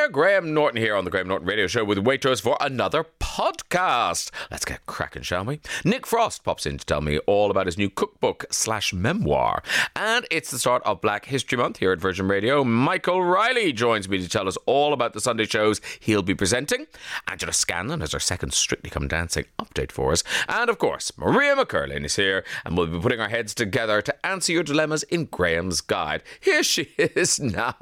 there, Graham Norton here on the Graham Norton Radio Show with Waitrose for another podcast. Let's get cracking, shall we? Nick Frost pops in to tell me all about his new cookbook slash memoir. And it's the start of Black History Month here at Virgin Radio. Mykaell Riley joins me to tell us all about the Sunday shows he'll be presenting. Angela Scanlon has our second Strictly Come Dancing update for us. And of course, Maria McErlane is here and we'll be putting our heads together to answer your dilemmas in Graham's Guide. Here she is now.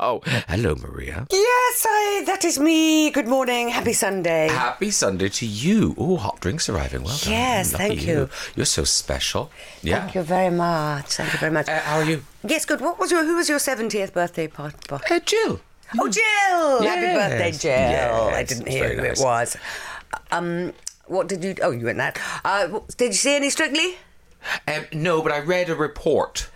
Hello, Maria. Yes, I, that is me. Good morning. Happy Sunday. Happy Sunday to you. Oh, hot drinks arriving. Well done. Yes, Lucky thank you. You're so special. Yeah. Thank you very much. Thank you very much. Uh, how are you? yes, good. What was your? Who was your seventieth birthday party? Uh, Jill. Oh, Jill! Happy birthday, Jill! I didn't hear who nice. it was. Um, what did you? Oh, you went that. Uh, did you see any Strictly? Um, no, but I read a report.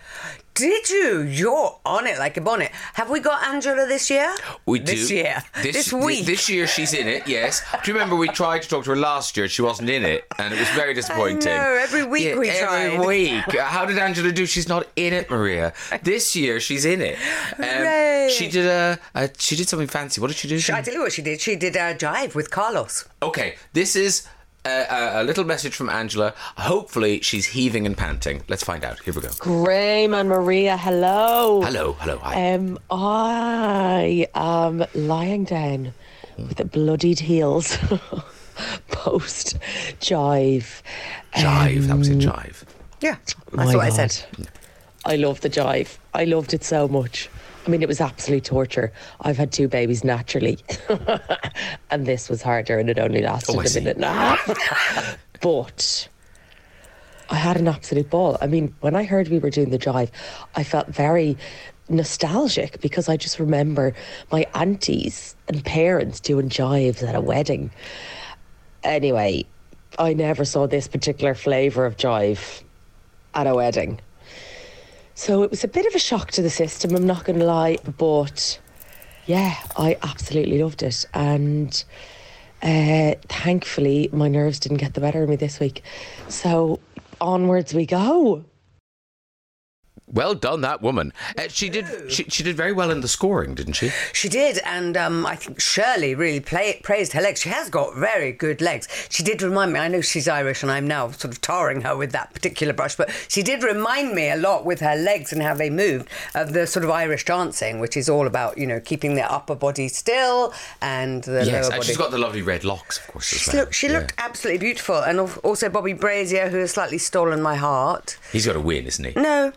Did you? You're on it like a bonnet. Have we got Angela this year? We do. this year. This, thi- week. This year she's in it, yes. Do you remember we tried to talk to her last year? She wasn't in it, and it was very disappointing. know, every week we tried. Every tried. week. How did Angela do? She's not in it, Maria. This year she's in it. Um, Hooray. she did a, a. She did something fancy. What did she do? I tell you what she did. She did a jive with Carlos. Okay, this is a, a, a little message from Angela. Hopefully, she's heaving and panting. Let's find out. Here we go. Graham and Maria, hello. Hello, hello, hi. Um, I am lying down with the bloodied heels post jive. jive. That was um, it. Jive. Yeah, that's My what I said. I love the jive. I loved it so much. I mean, it was absolute torture. I've had two babies naturally, and this was harder, and it only lasted Oh, a minute and a half. but I had an absolute ball. I mean, when I heard we were doing the jive, I felt very nostalgic because I just remember my aunties and parents doing jives at a wedding. Anyway, I never saw this particular flavour of jive at a wedding. So it was a bit of a shock to the system, I'm not going to lie, but yeah, I absolutely loved it. And uh, thankfully, my nerves didn't get the better of me this week. So onwards we go. Well done, that woman. Uh, she did. She, she did very well in the scoring, didn't she? She did, and um, I think Shirley really play, praised her legs. She has got very good legs. She did remind me. I know she's Irish, and I'm now sort of tarring her with that particular brush, but she did remind me a lot with her legs and how they moved of the sort of Irish dancing, which is all about you know keeping the upper body still and the Yes, lower and body. she's got the lovely red locks, of course. She well. looked, she Yeah. looked absolutely beautiful, and also Bobby Brazier, who has slightly stolen my heart. He's got a win, isn't he? No.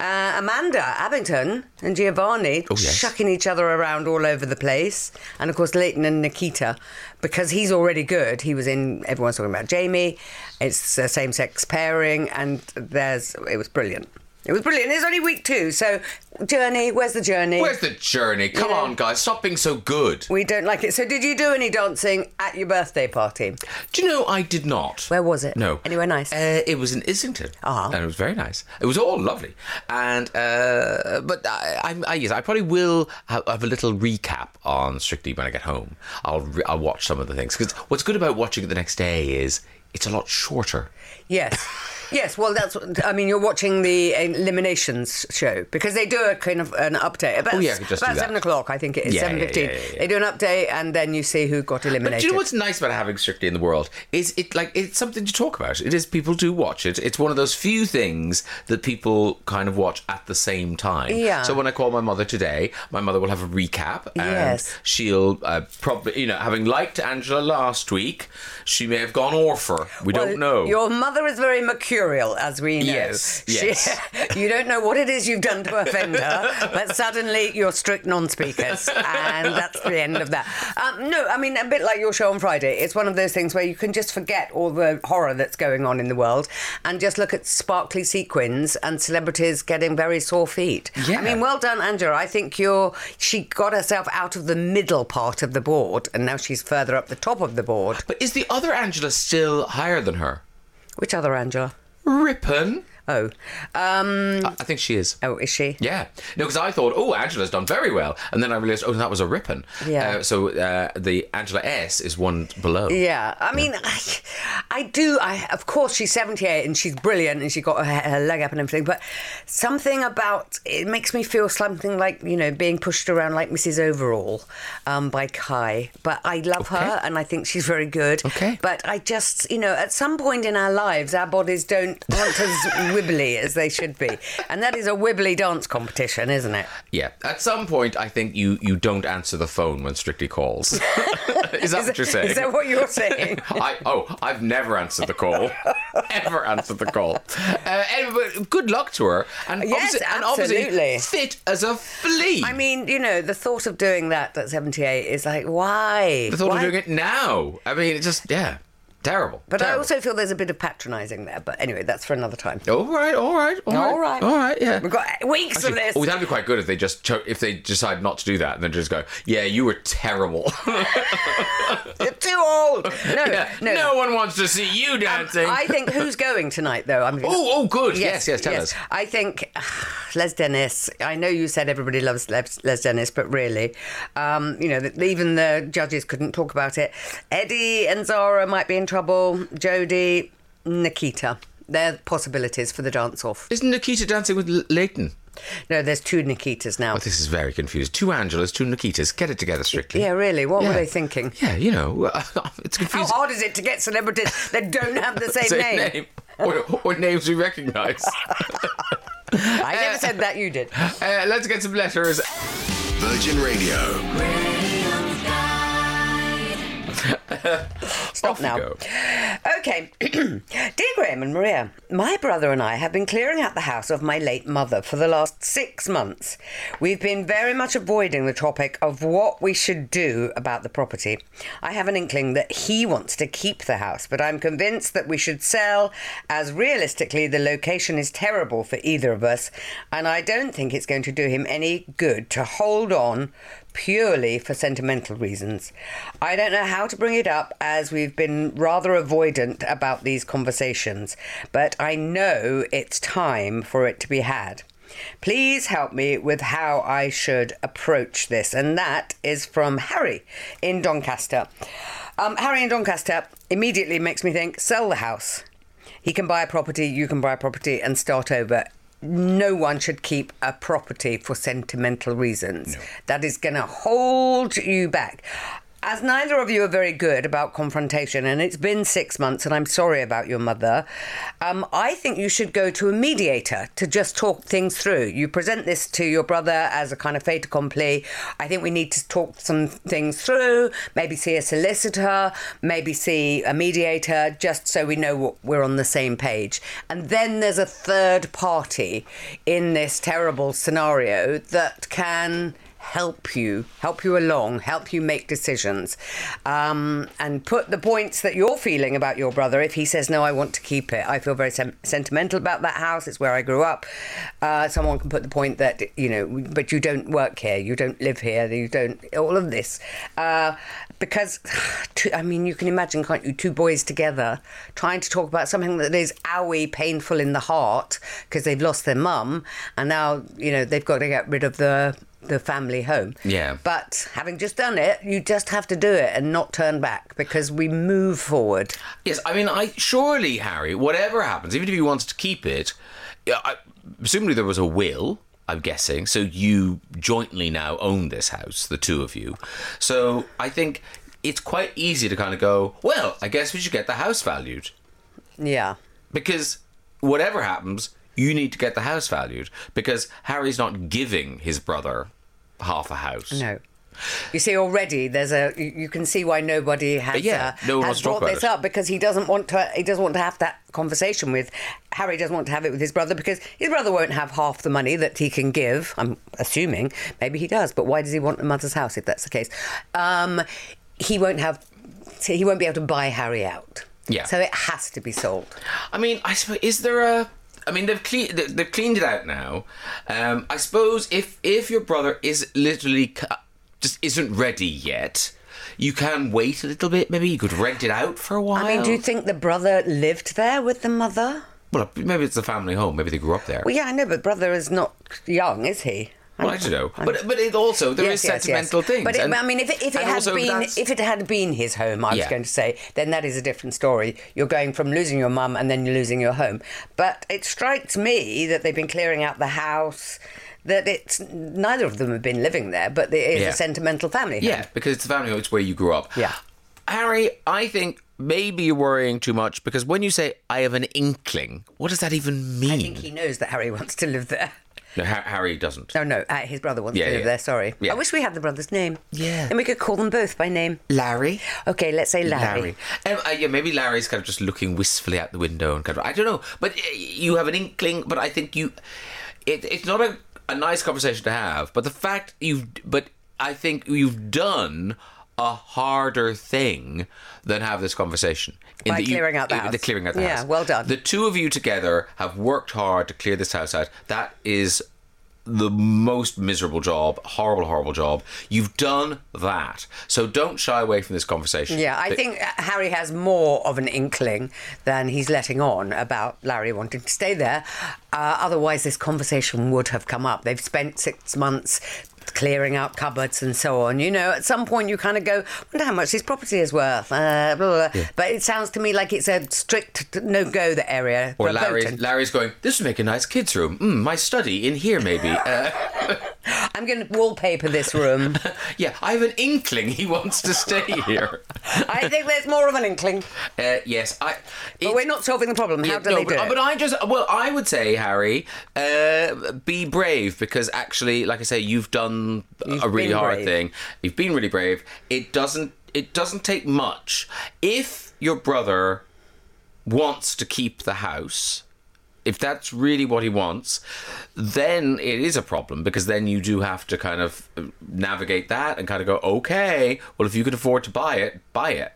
Uh, Amanda Abbington and Giovanni Oh, yes. shucking each other around all over the place. And of course, Layton and Nikita, because he's already good. He was in, everyone's talking about Jamie. It's a same sex pairing, and there's, it was brilliant. It was brilliant. It's only week two, so journey, where's the journey? Where's the journey? Come Yeah. on, guys, stop being so good. we don't like it. So, did you do any dancing at your birthday party? Do you know I did not? Where was it? No. Anywhere nice? Uh, it was in Islington, Ah. and it was very nice. It was all lovely, and uh, but I, I, I yes, I probably will have, have a little recap on Strictly when I get home. I'll re- I'll watch some of the things because what's good about watching it the next day is it's a lot shorter. Yes. Yes, well, that's. what- I mean, you're watching the eliminations show because they do a kind of an update about, Oh, yeah, I could just about seven o'clock. I think it is Yeah, seven yeah, yeah. They do an update and then you see who got But eliminated. do you know what's nice about having Strictly in the world is it like it's something to talk about. It is people do watch it. It's one of those few things that people kind of watch at the same time. Yeah. So when I call my mother today, my mother will have a recap, and Yes. she'll uh, probably you know having liked Angela last week, she may have gone orpher. We Well, don't know. Your mother is very mercurial, as we know. Yes, She- yes. you don't know what it is you've done to offend her, but suddenly you're strict non-speakers, and that's the end of that. Um, no, I mean a bit like your show on Friday. It's one of those things where you can just forget all the horror that's going on in the world and just look at sparkly sequins and celebrities getting very sore feet. Yeah. I mean, well done, Angela. I think you're. She got herself out of the middle part of the board, and now she's further up the top of the board. but is the other Angela still higher than her? Which other Angela? Rippon. Oh, um, I I think she is. oh, is she? Yeah, no, because I thought, oh, Angela's done very well, and then I realised, oh, that was a Rippon. Yeah. Uh, so uh, the Angela S is one below. Yeah, I mean, I, I do. I of course she's seventy eight and she's brilliant and she got her, her leg up and everything. But something about it makes me feel something like you know being pushed around like Mrs. Overall um, by Kai. But I love her and I think she's very good. Okay. But I just you know at some point in our lives our bodies don't aren't as wibbly as they should be, and that is a wibbly dance competition, isn't it? Yeah. At some point, I think you you don't answer the phone when Strictly calls. is that what you're saying? Is that what you're saying? I, oh, I've never answered the call. Ever answered the call. Uh, anyway, but good luck to her. And Yes, obviously, and obviously absolutely. fit as a flea. I mean, you know, the thought of doing that at 78 is like, why? the thought Why? of doing it now. I mean, it's just yeah, terrible. But I also feel there's a bit of patronising there. But anyway, that's for another time. All right, all right, all right, All right. all right. Yeah, We've got weeks of this. Oh, that'd be quite good if they just cho- if they decide not to do that and then just go, yeah, you were terrible. You're too old. No, Yeah, no. no one wants to see you dancing. I think who's going tonight, though? I'm oh, oh, good. Yes, yes. tell us. I think Les Dennis. I know you said everybody loves Les, Les Dennis, but really, um, you know, even the judges couldn't talk about it. Eddie and Zara might be in trouble. Jodie, Nikita. They're possibilities for the dance off. Isn't Nikita dancing with L- Layton? No, there's two Nikitas now. Oh, this is very confused. Two Angelas, two Nikitas. Get it together strictly. Yeah, really. What Yeah. were they thinking? Yeah, you know, it's confusing. How hard is it to get celebrities that don't have the same, Same name? name. Or, or names we recognise. I never said that. You did. uh, let's get some letters. Virgin Radio. Stop now. Okay. Dear Graham and Maria, my brother and I have been clearing out the house of my late mother for the last six months. We've been very much avoiding the topic of what we should do about the property. I have an inkling that he wants to keep the house, but I'm convinced that we should sell, as realistically, the location is terrible for either of us, and I don't think it's going to do him any good to hold on purely for sentimental reasons. I don't know how to bring it up as we've been rather avoidant about these conversations, but I know it's time for it to be had. Please help me with how I should approach this, and that is from Harry in Doncaster. Um, Harry in Doncaster immediately makes me think sell the house. He can buy a property, you can buy a property and start over. No one should keep a property for sentimental reasons. That is going to hold you back. As neither of you are very good about confrontation, and it's been six months, and I'm sorry about your mother, um, I think you should go to a mediator to just talk things through. You present this to your brother as a kind of fait accompli. I think we need to talk some things through, maybe see a solicitor, maybe see a mediator, just so we know what we're on the same page. And then there's a third party in this terrible scenario that can help you, help you along, help you make decisions, um, and put the points that you're feeling about your brother. If he says, No, I want to keep it, I feel very sem- sentimental about that house, it's where I grew up. Uh, someone can put the point that, you know, but you don't work here, you don't live here, you don't, all of this. Uh, because, two, I mean, you can imagine, can't you, two boys together trying to talk about something that is owie painful in the heart because they've lost their mum and now, you know, they've got to get rid of the the family home. Yeah. But having just done it, you just have to do it and not turn back because we move forward. Yes, I mean, I surely, Harry, whatever happens, even if you wanted to keep it, I, presumably there was a will. I'm guessing. So you jointly now own this house, the two of you. So I think it's quite easy to kind of go, well, I guess we should get the house valued. Yeah. Because whatever happens, you need to get the house valued. Because Harry's not giving his brother half a house. No. You see, already there's a. You can see why nobody has, Yeah, uh, no has wants to talk brought this it. up because he doesn't want to. He doesn't want to have that conversation with Harry. Doesn't want to have it with his brother because his brother won't have half the money that he can give. I'm assuming maybe he does, but why does he want the mother's house if that's the case? Um, he won't have. He won't be able to buy Harry out. Yeah. So it has to be sold. I mean, I suppose is there a? I mean, they've clean, they've cleaned it out now. Um, I suppose if if your brother is literally just isn't ready yet, you can wait a little bit. Maybe you could rent it out for a while. I mean, do you think the brother lived there with the mother? Well, maybe it's a family home. Maybe they grew up there. Well, yeah, I know, but brother is not young, is he? Well, I don't know, but but it also there is Yes, yes, sentimental yes. things. But it, and- I mean, if it, if it had been that's- if it had been his home, I was Yeah. going to say, then that is a different story. You're going from losing your mum and then you're losing your home. But it strikes me that they've been clearing out the house. That it's neither of them have been living there, but it is Yeah. a sentimental family. home. Yeah, because it's the family home, it's where you grew up. Yeah. Harry, I think maybe you're worrying too much because when you say I have an inkling, what does that even mean? I think he knows that Harry wants to live there. No, Ha- Harry doesn't. No, no, uh, his brother wants Yeah, to live yeah. there. Sorry, Yeah. I wish we had the brother's name. Yeah. and we could call them both by name. Larry. Okay, let's say Larry. Um, uh, yeah, maybe Larry's kind of just looking wistfully out the window and kind of I don't know, but uh, you have an inkling. But I think you, it, it's not a, a nice conversation to have. But the fact you've, but I think you've done a harder thing than have this conversation. In By you- clearing out the house. The clearing out the Yeah, house. well done. The two of you together have worked hard to clear this house out. That is the most miserable job, horrible, horrible job. You've done that. So don't shy away from this conversation. Yeah, I But- think uh, Harry has more of an inkling than he's letting on about Larry wanting to stay there. Uh, otherwise, this conversation would have come up. They've spent six months clearing out cupboards and so on. You know, at some point you kind of go, wonder how much this property is worth. Uh, blah, blah, blah. But it sounds to me like it's a strict no go, the area. Or for Larry. Larry's going, this would make a nice kids' room. Mm, my study in here, maybe. Uh, I'm going to wallpaper this room. yeah, I have an inkling he wants to stay here. I think there's more of an inkling. Uh, yes, I. But we're not solving the problem. How Yeah, do no, they but, do it? but I just, well, I would say, Harry, uh, be brave because actually, like I say, you've done You've a really hard brave. thing. You've been really brave. It doesn't, it doesn't take much. If your brother wants to keep the house, if that's really what he wants, then it is a problem because then you do have to kind of navigate that and kind of go, okay, well, if you can afford to buy it, buy it.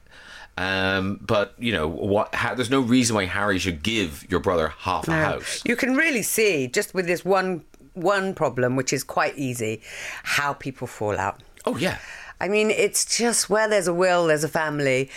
Um, but you know what? Ha- there's no reason why Harry should give your brother half a house. You can really see just with this one one problem, which is quite easy, how people fall out. Oh yeah, I mean, it's just where there's a will, there's a family.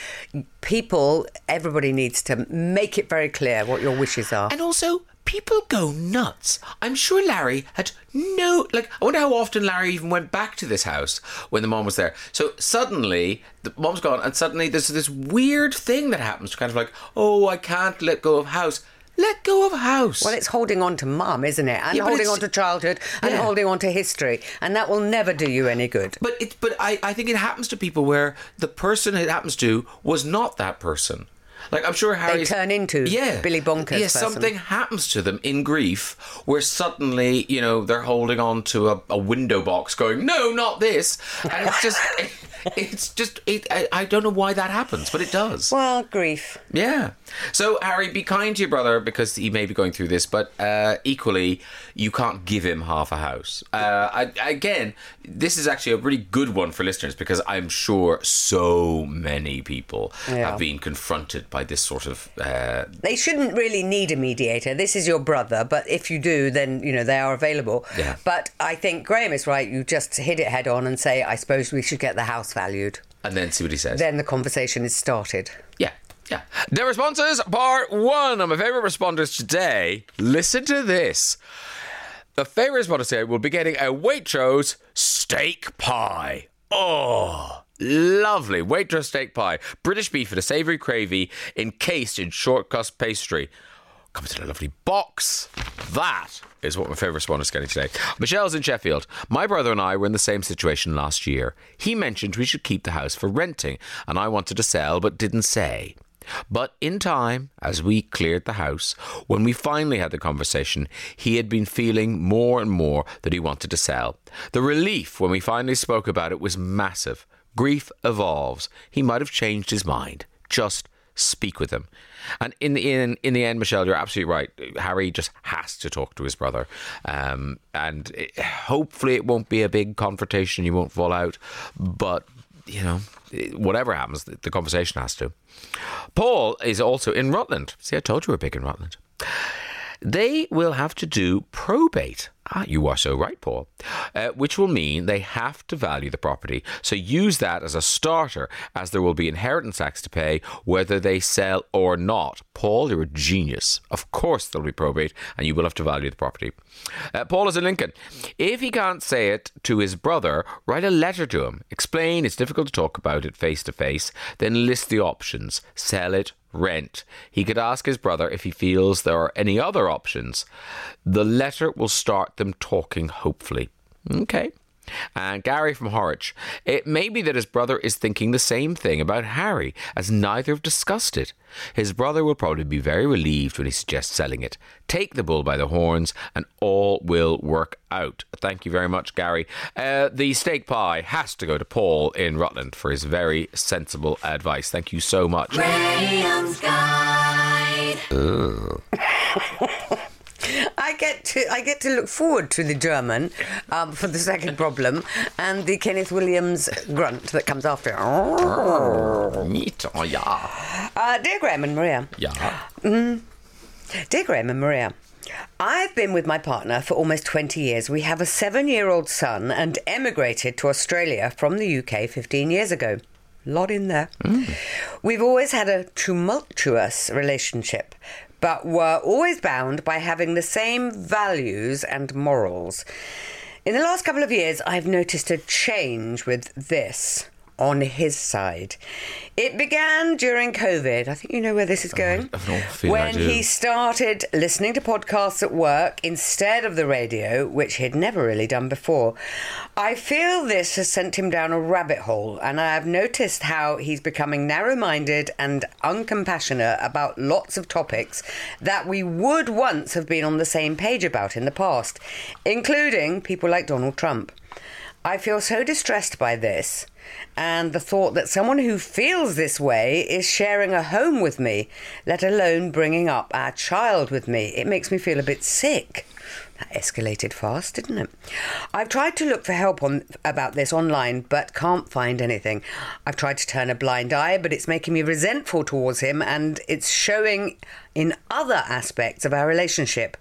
People, everybody needs to make it very clear what your wishes are. and also people go nuts. I'm sure Larry had no like. I wonder how often Larry even went back to this house when the mom was there. So suddenly the mom's gone, and suddenly there's this weird thing that happens. Kind of like, oh, I can't let go of house. Let go of house. Well, it's holding on to mum, isn't it? And Yeah, but holding it's- on to childhood and Yeah. holding on to history. And that will never do you any good. But it, but I, I think it happens to people where the person it happens to was not that person. Like I'm sure Harry They turn into yeah Billy Bonkers Yeah, person. something happens to them in grief where suddenly you know they're holding on to a, a window box, going no, not this, and it's just it, it's just it. I, I don't know why that happens, but it does. Well, grief. Yeah. So, Harry, be kind to your brother because he may be going through this, but uh, equally, you can't give him half a house. Uh, I, again, this is actually a really good one for listeners because I'm sure so many people Yeah. have been confronted by this sort of. Uh, They shouldn't really need a mediator. This is your brother, but if you do, then you know they are available. Yeah. But I think Graham is right. You just hit it head on and say, "I suppose we should get the house valued." and then see what he says. Then the conversation is started. Yeah. The responses, part one of my favourite responders today. Listen to this. The favourite responder today will be getting a Waitrose steak pie. Oh, lovely. Waitrose steak pie. British beef in a savoury gravy encased in short crust pastry. Comes in a lovely box. That is what my favourite responder is getting today. Michelle's in Sheffield. My brother and I were in the same situation last year. He mentioned we should keep the house for renting, and I wanted to sell but didn't say. But in time, as we cleared the house, when we finally had the conversation, he had been feeling more and more that he wanted to sell. The relief when we finally spoke about it was massive. Grief evolves. He might have changed his mind. Just speak with him. And in the in, in the end, Michelle, you're absolutely right. Harry just has to talk to his brother, um, and it, hopefully it won't be a big confrontation. You won't fall out, but you know, whatever happens, the, conversation has to. Paul is also in Rutland. See, I told you we're big in Rutland. They will have to do probate. Ah, you are so right, Paul. Uh, which will mean they have to value the property. So use that as a starter, as there will be inheritance tax to pay whether they sell or not. Paul, you're a genius. Of course, there'll be probate, and you will have to value the property. Uh, Paul is in Lincoln. If he can't say it to his brother, write a letter to him. Explain it's difficult to talk about it face to face. Then list the options sell it, rent. He could ask his brother if he feels there are any other options. The letter will start them talking, hopefully. Okay. And Gary from Horwich. It may be that his brother is thinking the same thing about Harry, as neither have discussed it. His brother will probably be very relieved when he suggests selling it. Take the bull by the horns, and all will work out. Thank you very much, Gary. Uh, the steak pie has to go to Paul in Rutland for his very sensible advice. Thank you so much. Graham's Guide. I get to I get to look forward to the German um, for the second problem and the Kenneth Williams grunt that comes after. Neat. Oh, yeah. Uh, dear Graham and Maria, Yeah. Dear Graham and Maria, I've been with my partner for almost 20 years. We have a seven year old son and emigrated to Australia from the UK 15 years ago. Lot in there. We've always had a tumultuous relationship, but were always bound by having the same values and morals. In the last couple of years, I've noticed a change with this on his side. It began during COVID. I think you know where this is going. I've no feeling when he started listening to podcasts at work instead of the radio, which he'd never really done before. I feel this has sent him down a rabbit hole, and I have noticed how he's becoming narrow minded and uncompassionate about lots of topics that we would once have been on the same page about in the past, including people like Donald Trump. I feel so distressed by this and the thought that someone who feels this way is sharing a home with me, let alone bringing up our child with me. It makes me feel a bit sick. That escalated fast, didn't it? I've tried to look for help on about this online, but can't find anything. I've tried to turn a blind eye, but it's making me resentful towards him, and it's showing in other aspects of our relationship.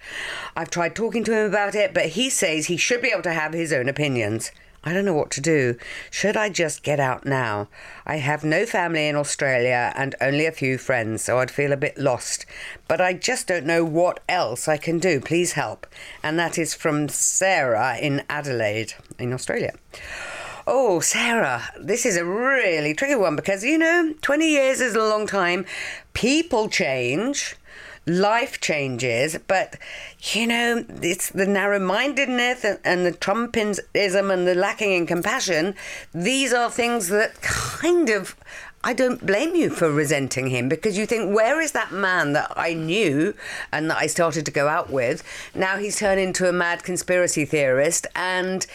I've tried talking to him about it, but he says he should be able to have his own opinions. I don't know what to do. Should I just get out now? I have no family in Australia and only a few friends, so I'd feel a bit lost. But I just don't know what else I can do. Please help. And that is from Sarah in Adelaide, in Australia. Oh, Sarah, this is a really tricky one because, you know, 20 years is a long time. People change life changes, but you know, it's the narrow mindedness and, the Trumpism and the lacking in compassion. These are things that kind of. I don't blame you for resenting him because you think, where is that man that I knew and that I started to go out with? Now he's turned into a mad conspiracy theorist and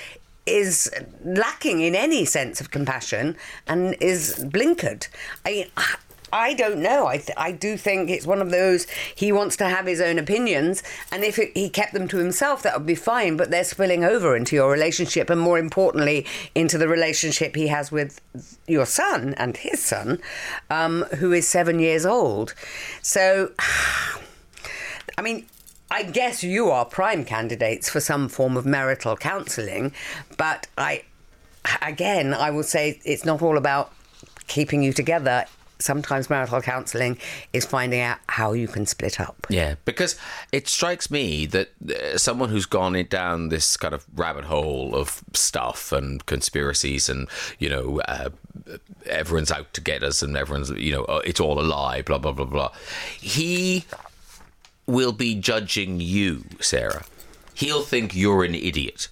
is lacking in any sense of compassion and is blinkered. I, I don't know. I, th- I do think it's one of those he wants to have his own opinions, and if it, he kept them to himself, that would be fine. But they're spilling over into your relationship, and more importantly, into the relationship he has with your son and his son, um, who is seven years old. So, I mean, I guess you are prime candidates for some form of marital counselling, but I, again, I will say it's not all about keeping you together. Sometimes marital counselling is finding out how you can split up. Yeah, because it strikes me that uh, someone who's gone down this kind of rabbit hole of stuff and conspiracies and, you know, uh, everyone's out to get us and everyone's, you know, uh, it's all a lie, blah, blah, blah, blah. He will be judging you, Sarah. He'll think you're an idiot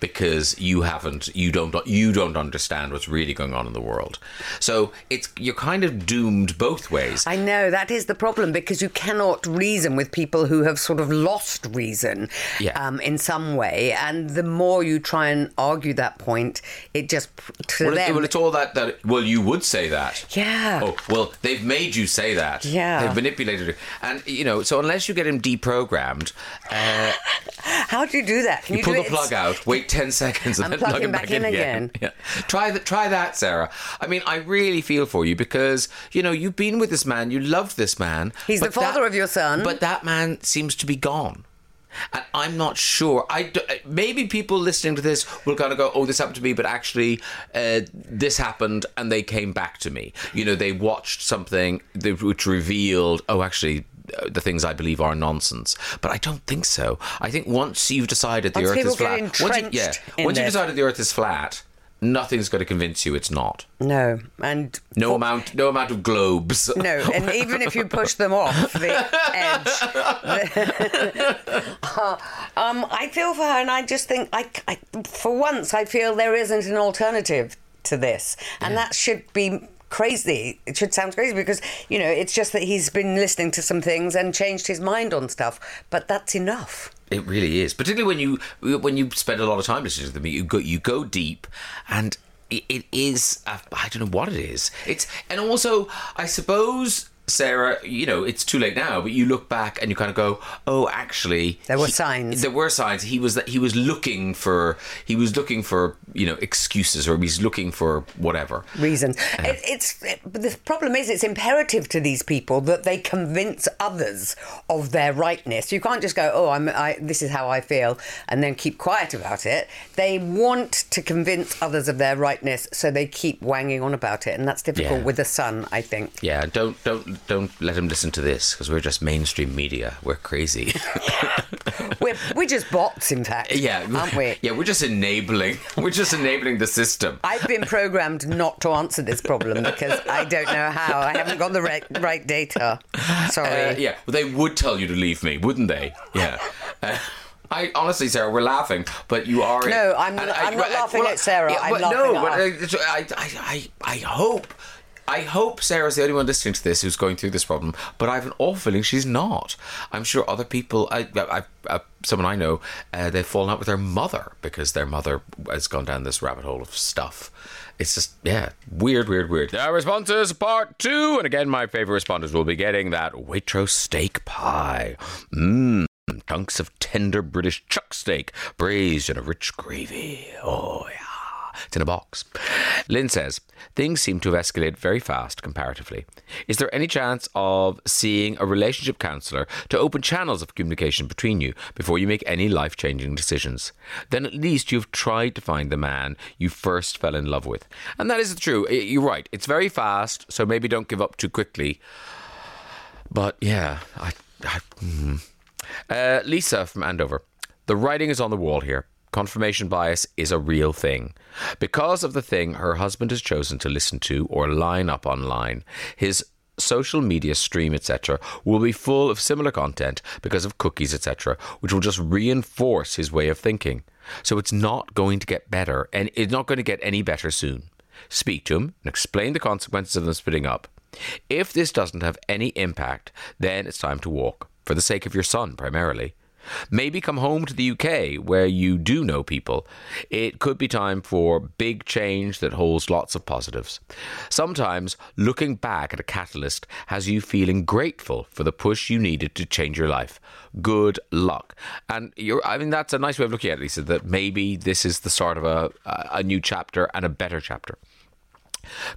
because you haven't you don't you don't understand what's really going on in the world. So it's you're kind of doomed both ways. I know that is the problem because you cannot reason with people who have sort of lost reason Yeah. um, in some way, and the more you try and argue that point, it just to Well, it- them. well, it's all that that. Well, you would say that. Yeah. Oh, well, they've made you say that. Yeah. They've manipulated it, and you know. So unless you get him deprogrammed, uh, How do you do that? Can you, you, pull the it plug out. Wait 10 seconds and, And then plug plug him back back, in in again. Yeah. Try that try that, Sarah. I mean, I really feel for you because, you know, you've been with this man, you love this man. He's the but that- father of your son. But that man seems to be gone. And I'm not sure. I d- maybe people listening to this will kind of go, "Oh, this happened to me," but actually, uh, this happened, and they came back to me. You know, they watched something which revealed, "Oh, actually." Uh, The things I believe are nonsense, but I don't think so. I think once you've decided the Once Earth is flat, once you, yeah, once you've decided the Earth is flat, nothing's going to convince you it's not. No, and No for- amount, no amount of globes. No, and even if you push them off the edge, um, I feel for her, and I just think, I, I, for once, I feel there isn't an alternative to this, and that should be crazy. It should sound crazy because you know it's just that he's been listening to some things and changed his mind on stuff, but that's enough. It really is, particularly when you when you spend a lot of time listening to them. You go you go deep, and it, is I don't know what it is. It's and also I suppose Sarah, you know, it's too late now, but you look back and you kind of go, oh, actually, There were he- signs. There were signs. He was that he was looking for he was looking for you know excuses or he's looking for whatever. reason. Uh-huh. It, it's it, but the problem is it's imperative to these people that they convince others of their rightness. You can't just go, "Oh, I'm I, this is how I feel," and then keep quiet about it. They want to convince others of their rightness, so they keep wanging on about it, and that's difficult Yeah. with the son, I think. Yeah, don't don't don't let him listen to this because we're just mainstream media. We're crazy. We're we're just bots, in fact. yeah, aren't we? Yeah, we're just enabling. We're just enabling the system. I've been programmed not to answer this problem because I don't know how. I haven't got the right, right data. Sorry. Uh, yeah, well, they would tell you to leave me, wouldn't they? Yeah. Uh, I honestly, Sarah, we're laughing, but you are. No, I'm and I'm not laughing at Sarah, I'm but laughing no, at but I, I, I, I hope. I hope Sarah's the only one listening to this who's going through this problem, but I have an awful feeling she's not. I'm sure other people, I, I, I someone I know, uh, they've fallen out with their mother because their mother has gone down this rabbit hole of stuff. It's just, yeah, weird, weird, weird. Our responses, part two. And again, my favorite responders will be getting that Waitrose steak pie. Mmm. Chunks of tender British chuck steak, braised in a rich gravy. Oh, yeah. It's in a box. Lynn says, Things seem to have escalated very fast comparatively. Is there any chance of seeing a relationship counsellor to open channels of communication between you before you make any life changing decisions? Then at least you've tried to find the man you first fell in love with. And that is true. You're right. It's very fast, so maybe don't give up too quickly. But yeah, I. I hmm. uh, Lisa from Andover. The writing is on the wall here. Confirmation bias is a real thing. Because of the thing her husband has chosen to listen to or line up online, his social media stream, etc., will be full of similar content because of cookies, etc., which will just reinforce his way of thinking. So it's not going to get better, and it's not going to get any better soon. Speak to him and explain the consequences of them splitting up. If this doesn't have any impact, then it's time to walk, for the sake of your son primarily. Maybe come home to the UK where you do know people. It could be time for big change that holds lots of positives. Sometimes looking back at a catalyst has you feeling grateful for the push you needed to change your life. Good luck. And I mean, that's a nice way of looking at it, Lisa, that maybe this is the start of a, a new chapter and a better chapter.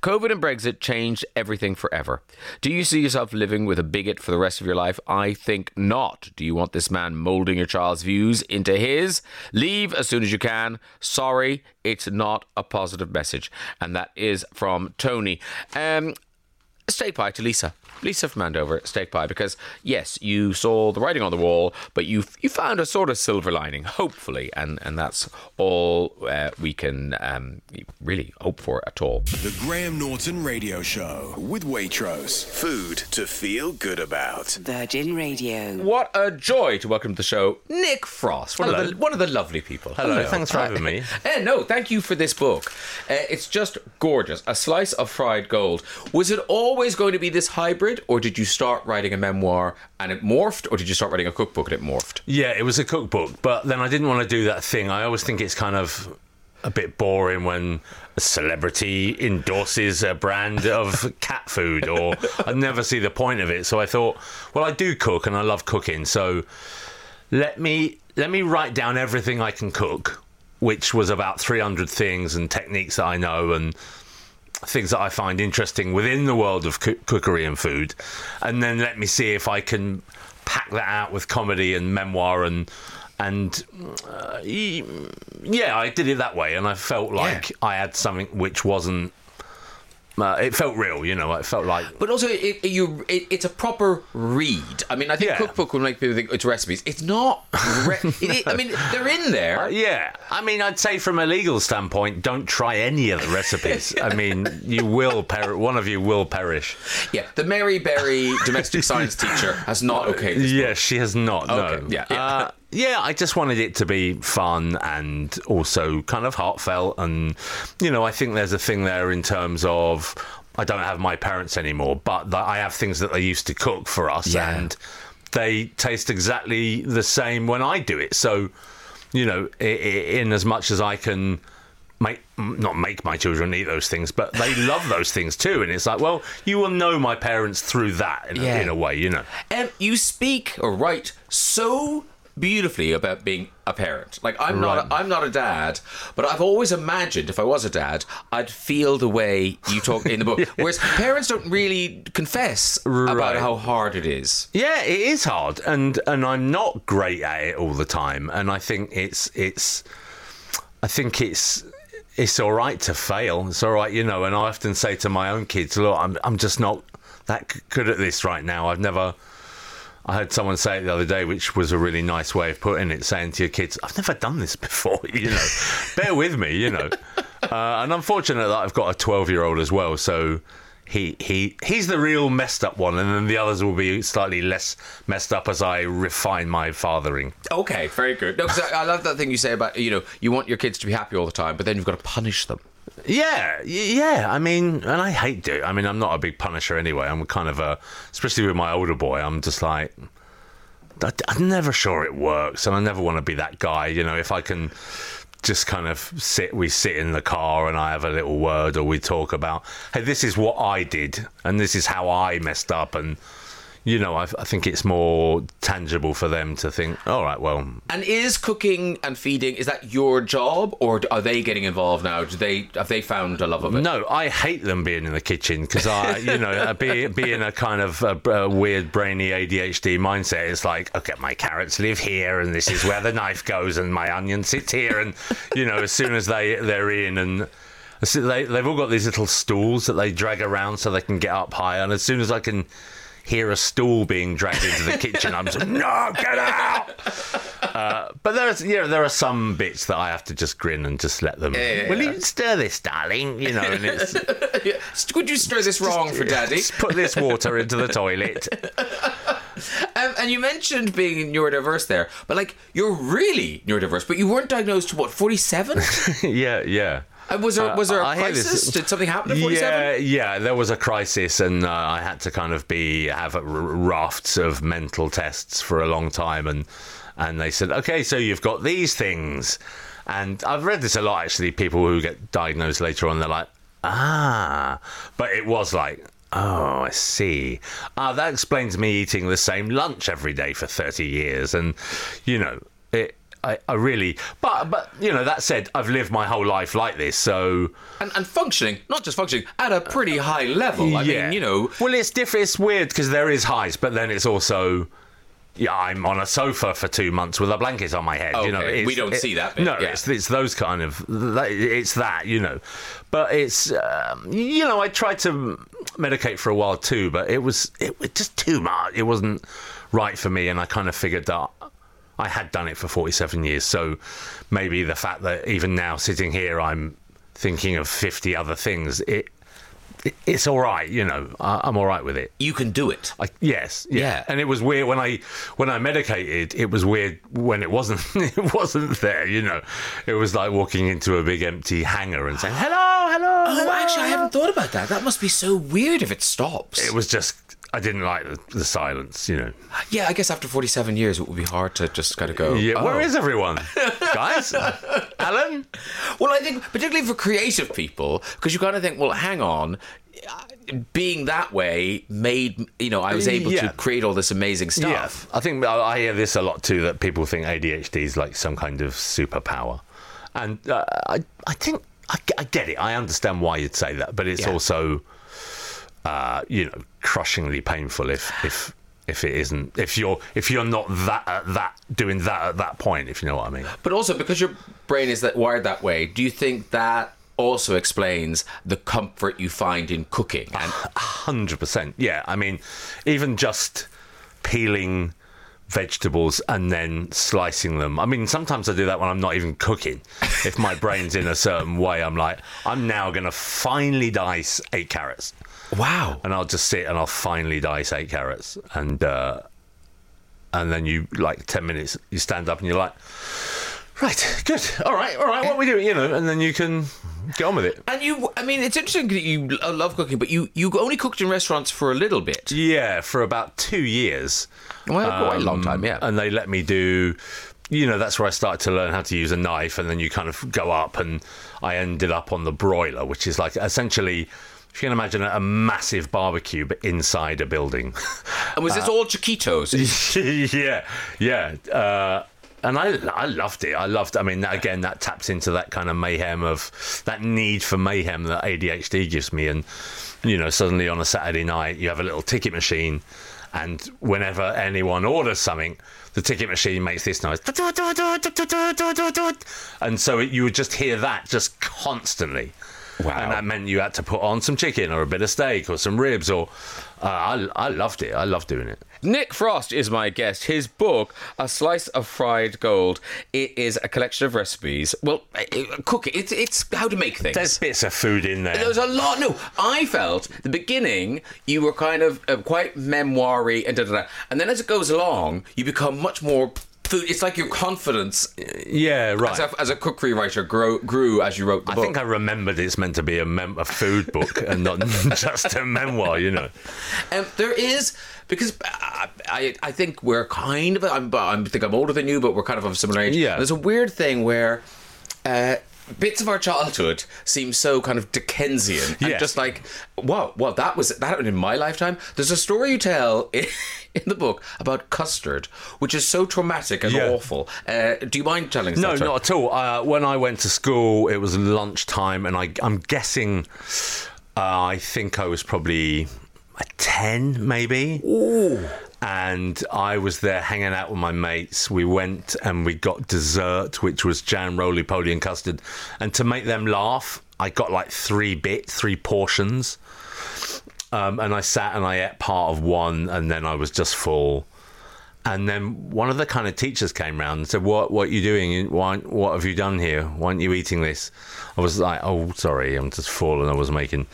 COVID and Brexit changed everything forever. Do you see yourself living with a bigot for the rest of your life? I think not. Do you want this man moulding your child's views into his? Leave as soon as you can. Sorry, it's not a positive message. And that is from Tony. Um, steak pie to Lisa. Lisa from Andover, steak pie, because yes, you saw the writing on the wall, but you you found a sort of silver lining, hopefully, and and that's all uh, we can um, really hope for at all. The Graham Norton Radio Show with Waitrose. Food to feel good about. Virgin Radio. What a joy to welcome to the show Nick Frost, one, of the, one of the lovely people. Hello, thanks for having me. Eh, no, thank you for this book. Uh, it's just gorgeous. A slice of fried gold. Was it always going to be this hybrid, or did you start writing a memoir and it morphed, or did you start writing a cookbook and it morphed? Yeah, it was a cookbook, but then I didn't want to do that thing. I always think it's kind of a bit boring when a celebrity endorses a brand of cat food, or I never see the point of it. So I thought, well, I do cook and I love cooking, so let me let me write down everything I can cook which was about 300 things and techniques that I know and things that I find interesting within the world of coo- cookery and food, and then let me see if I can pack that out with comedy and memoir and and uh, yeah, I did it that way, and I felt like I had something which wasn't. Uh, it felt real, you know. It felt like But also, it, it- you it, it's a proper read. I mean, I think Yeah. cookbook will make people think it's recipes. It's not. Re- it, I mean, they're in there. Uh, yeah, I mean, I'd say from a legal standpoint, don't try any of the recipes. I mean, you will per- one of you will perish. Yeah, the Mary Berry domestic science teacher has not okayed. Yes, she has not. Okay, No. yeah, yeah. Uh, yeah, I just wanted it to be fun and also kind of heartfelt, and you know, I think there's a thing there in terms of I don't have my parents anymore, but I have things that they used to cook for us, Yeah. and they taste exactly the same when I do it. So, you know, in as much as I can make not make my children eat those things, but they love those things too, and it's like, well, you will know my parents through that in, Yeah. a, in a way, you know. Um, you speak or write so beautifully about being a parent. Like I'm not, Right. a, I'm not a dad, but I've always imagined if I was a dad, I'd feel the way you talk in the book. Whereas parents don't really confess about how hard it is. Yeah, it is hard, and and I'm not great at it all the time. And I think it's it's, I think it's it's all right to fail. It's all right, you know. And I often say to my own kids, look, I'm I'm just not that good at this right now. I've never. I heard someone say it the other day, which was a really nice way of putting it, saying to your kids, I've never done this before, you know, bear with me, you know. Uh, and I'm fortunate that I've got a 12 year old as well, so he he he's the real messed up one, and then the others will be slightly less messed up as I refine my fathering. Okay, very good. No, I, I love that thing you say about you know you want your kids to be happy all the time, but then you've got to punish them. Yeah, yeah. I mean, and I hate doing. I mean, I'm not a big punisher anyway. I'm kind of a, especially with my older boy. I'm just like, I'm never sure it works, and I never want to be that guy. You know, if I can just kind of sit, we sit in the car and I have a little word, or we talk about, hey, this is what I did, and this is how I messed up, and you know, I, I think it's more tangible for them to think, all right, well, And is cooking and feeding is that your job, or are they getting involved now? Do they have they found a love of it? No, I hate them being in the kitchen because I, you know, uh, be, being a kind of a, a weird, brainy ADHD mindset. It's like, okay, my carrots live here, and this is where the knife goes, and my onion sits here, and you know, as soon as they they're in and. so They, they've all got these little stools that they drag around so they can get up higher. And as soon as I can hear a stool being dragged into the kitchen, I'm just no, get out. Uh, but there's, you know, there are some bits that I have to just grin and just let them. yeah, Will yeah. you stir this, darling? You know, and it's Yeah. Could you stir this wrong for daddy? just put this water into the toilet. Um, and you mentioned being neurodiverse there, but like you're really neurodiverse, but you weren't diagnosed to what forty seven? yeah, yeah. Was there was there a I hear this- crisis? Did something happen at forty Yeah, yeah, there was a crisis, and uh, I had to kind of be have a r- rafts of mental tests for a long time, and and they said, okay, so you've got these things, and I've read this a lot actually. People who get diagnosed later on, they're like, ah, but it was like. Oh, I see. Ah, that explains me eating the same lunch every day for thirty years, and you know. I, I really, but but you know, that said, I've lived my whole life like this, so And, and functioning, not just functioning, at a pretty high level. I mean, you know, Well, it's different. It's weird because there is highs, but then it's also. Yeah, I'm on a sofa for two months with a blanket on my head. you know, we don't it- see that bit, No, yeah. it's it's those kind of. It's that you know, but it's um, you know I tried to medicate for a while too, but it was it was just too much. It wasn't right for me, and I kind of figured that I had done it for 47 years, so maybe the fact that even now sitting here, I'm thinking of 50 other things. It, it it's all right, you know. I, I'm all right with it. you can do it. I, yes, yeah. Yeah. And it was weird when I when I medicated. It was weird when it wasn't it wasn't there. You know, it was like walking into a big empty hangar and saying hello, hello. Oh, hello." actually, I haven't thought about that. That must be so weird if it stops. It was just I didn't like the, the silence. You know. yeah, I guess after 47 years, it would be hard to just kind of go. Yeah. oh. Where is everyone, guys? Alan. Well, I think particularly for creative people, because you kind of think, well, hang on, being that way made you know I was able Yeah. to create all this amazing stuff. Yeah, I think I I hear this a lot too. That people think ADHD is like some kind of superpower, And uh, I, I think I, I get it. I understand why you'd say that, but it's Yeah. also, uh, you know, crushingly painful if if if it isn't if you're if you're not that at that doing that at that point. If you know what I mean. But also because your brain is that wired that way, do you think that also explains the comfort you find in cooking? And Hundred percent. Yeah. I mean, even just peeling vegetables and then slicing them. I mean, sometimes I do that when I'm not even cooking. If my brain's in a certain way, I'm like, I'm now going to finely dice eight carrots, wow. and I'll just sit and I'll finally dice eight carrots, and uh, and then you like ten minutes, you stand up and you're like. Right, good. All right, all right. What are we doing? You know, and then you can get on with it. And you, I mean, it's interesting that you love cooking, but you, you only cooked in restaurants for a little bit. Yeah, for about two years. Well, quite a long time, yeah. and they let me do you know that's where i started to learn how to use a knife and then you kind of go up and i ended up on the broiler which is like essentially if you can imagine a, a massive barbecue but inside a building And was this all Chiquitos? yeah yeah uh, and I, I loved it. I loved. I mean, again, that taps into that kind of mayhem of that need for mayhem that ADHD gives me. And you know, suddenly on a Saturday night, you have a little ticket machine, and whenever anyone orders something, the ticket machine makes this noise, and so you would just hear that just constantly. Wow. And that meant you had to put on some chicken or a bit of steak or some ribs or. Uh, I, I loved it. I loved doing it. Nick Frost is my guest. His book, A Slice of Fried Gold, it is a collection of recipes. Well, uh, cooking. It's it's how to make things. There's bits of food in there. There's a lot. No, I felt the beginning you were kind of uh, quite memoiry and da da da, and then as it goes along, you become much more food. It's like your confidence Yeah, right. as a, as a cookery writer grow, grew as you wrote the I book. think I remembered it's meant to be a, mem- a food book and not just a memoir, you know. Um, there is because I, I, I think we're kind of I'm, I think I'm older than you, but we're kind of of a similar age. Yeah. There's a weird thing where. Uh, Bits of our childhood seem so kind of Dickensian, and Yes. just like, wow, well, that was that happened in my lifetime. There's a story you tell in, in the book about custard, which is so traumatic and Yeah. awful. Uh, do you mind telling us No, story? not at all. Uh, when I went to school, it was lunchtime, and I, I'm guessing, uh, I think I was probably a 10, maybe. And I was there hanging out with my mates. We went and we got dessert, which was jam, roly poly, and custard. And to make them laugh, I got like three bits, three portions. Um, and I sat and I ate part of one, and then I was just full. And then one of the kind of teachers came round and said, "What? What are you doing? Why? What have you done here? Why aren't you eating this?" I was like, "Oh, sorry, I'm just full," and I was making.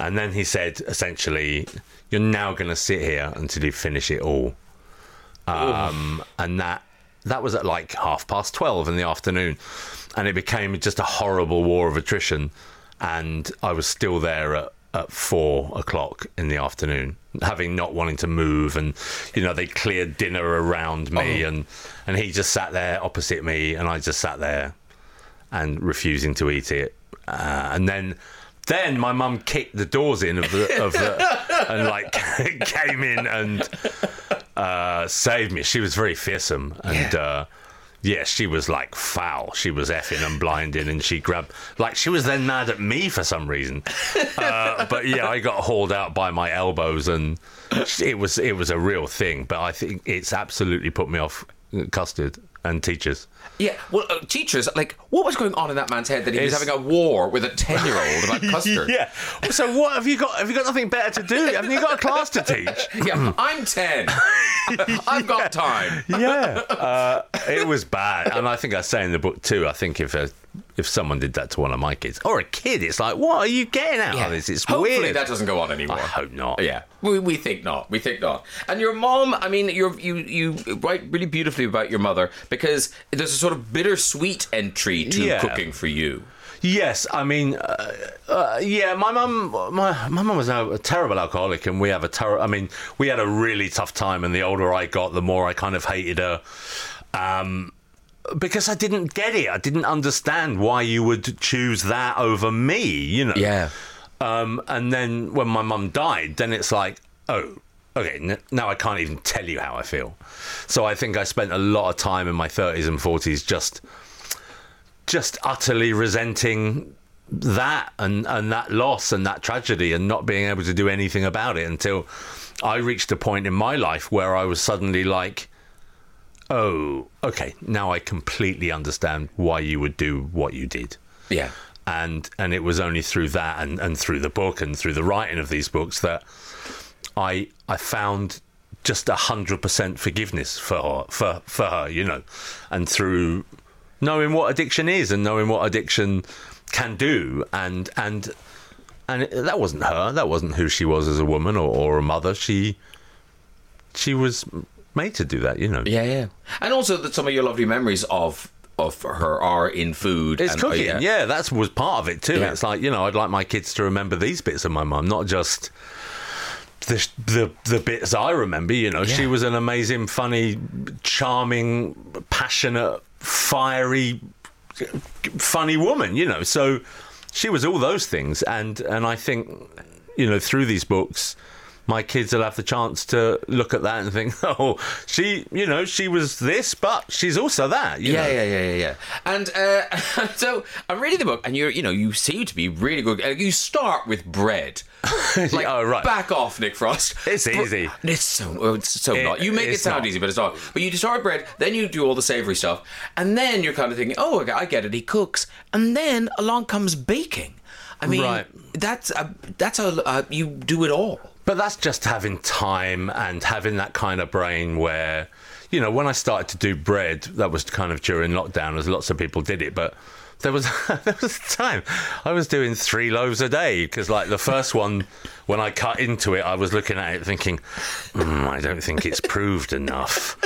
And then he said, essentially, "You're now going to sit here until you finish it all." Um, and that that was at like half past twelve in the afternoon, and it became just a horrible war of attrition. And I was still there at, at four o'clock in the afternoon, having not wanting to move, and you know they cleared dinner around me, and and he just sat there opposite me, and I just sat there and refusing to eat it. Uh, and then then my mum kicked the doors in of the of the and like came in and uh, saved me. She was very fearsome and. Yeah. Uh, yeah, she was like foul. She was effing and blinding, and she grabbed like she was then mad at me for some reason. Uh, but yeah, I got hauled out by my elbows, and it was it was a real thing. But I think it's absolutely put me off custard and teachers. Yeah, well, uh, teachers, like, what was going on in that man's head that he was It's- having a war with a 10 year old about custard? Yeah. So what have you got? Have you got nothing better to do? Haven't you got a class to teach? Yeah, I'm 10. I've got time. Yeah. Uh, it was bad, and I think I say in the book too. I think if a, if someone did that to one of my kids or a kid, it's like, what are you getting out of this? It's Hopefully weird. that doesn't go on anymore. I hope not. Yeah, we, we think not. We think not. And your mom, I mean, you're, you you write really beautifully about your mother because there's a sort of bittersweet entry to Yeah. cooking for you. Yes, I mean, uh, uh, yeah. My mum, my my mum was a, a terrible alcoholic, and we have a terrible. I mean, we had a really tough time. And the older I got, the more I kind of hated her, um, because I didn't get it. I didn't understand why you would choose that over me. You know. Yeah. Um, and then when my mum died, then it's like, oh, okay, n- now I can't even tell you how I feel. So I think I spent a lot of time in my 30s and 40s just just utterly resenting that and and that loss and that tragedy and not being able to do anything about it until I reached a point in my life where I was suddenly like oh okay. Now I completely understand why you would do what you did. Yeah. and and it was only through that and, and through the book and through the writing of these books that I I found just a hundred percent forgiveness for her for for her, you know, and through knowing what addiction is and knowing what addiction can do and and and it, that wasn't her. That wasn't who she was as a woman or, or a mother. She she was made to do that you know Yeah, yeah. And also that some of your lovely memories of of her are in food. It's and, oh, cooking, yeah. that was part of it too. Yeah. It's like you know, I'd like my kids to remember these bits of my mum, not just the the the bits I remember. You know, she was an amazing, funny, charming, passionate, fiery, funny woman. You know, so she was all those things, and and I think you know through these books. My kids will have the chance to look at that and think, "Oh, she, you know, she was this, but she's also that." Yeah, know? yeah, yeah, yeah, yeah. And uh, so I'm reading the book, and you're, you know, you seem to be really good. Uh, You start with bread. Like, oh, right. Back off, Nick Frost. It's Br- easy. It's so, oh, it's so It- not. You make it sound not. easy, but it's not. But you start with bread, then you do all the savoury stuff, and then you're kind of thinking, oh, okay, I get it. He cooks, and then along comes baking. I mean, Right. that's a, that's a uh, you do it all. But that's just having time and having that kind of brain where, you know, when I started to do bread, that was kind of during lockdown, as lots of people did it. But there was there was a time I was doing three loaves a day because, like, the first one, when I cut into it, I was looking at it thinking, mm, I don't think it's proved enough.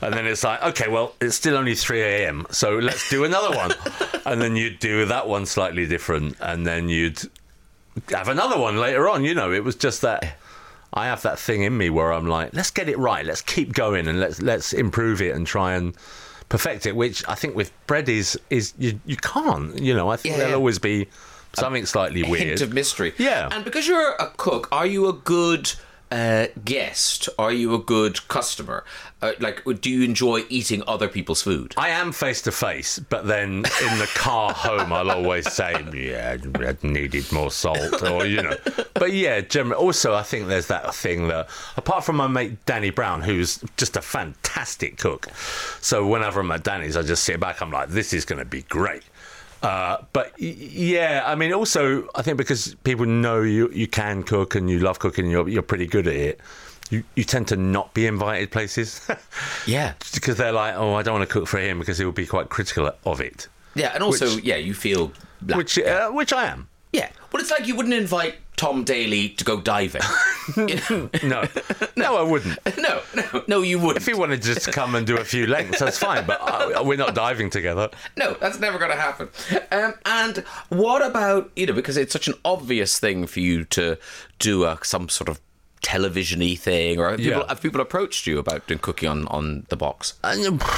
And then it's like, okay, well, it's still only 3 a.m., so let's do another one. And then you'd do that one slightly different, and then you'd have another one later on. You know, it was just that I have that thing in me where I'm like, let's get it right, let's keep going, and let's let's improve it and try and perfect it. Which I think with bread is is you you can't. You know, I think Yeah, there'll always be something slightly weird. hint of mystery. Yeah. And because you're a cook, are you a good uh, guest? Are you a good customer? Uh, like, do you enjoy eating other people's food? I am face to face, but then in the car home, I'll always say, "Yeah, I needed more salt," or you know. But yeah, generally, also I think there's that thing that, apart from my mate Danny Brown, who's just a fantastic cook, so whenever I'm at Danny's, I just sit back. I'm like, "This is going to be great." Uh, but yeah, I mean, also I think because people know you you can cook and you love cooking, you're you're pretty good at it. You, you tend to not be invited places. Yeah. because they're like, oh, I don't want to cook for him because he will be quite critical of it. Yeah, and also, Which- yeah, you feel. Black. Which, uh, which I am. Yeah. Well, it's like you wouldn't invite Tom Daley to go diving. You know? No, no, I wouldn't. no, no, no, you wouldn't. If he wanted to just come and do a few lengths, that's fine. But uh, we're not diving together. No, that's never going to happen. Um, and what about you know because it's such an obvious thing for you to do a, some sort of television-y thing, or have people, Yeah. have people approached you about doing cooking on, on the box? Uh,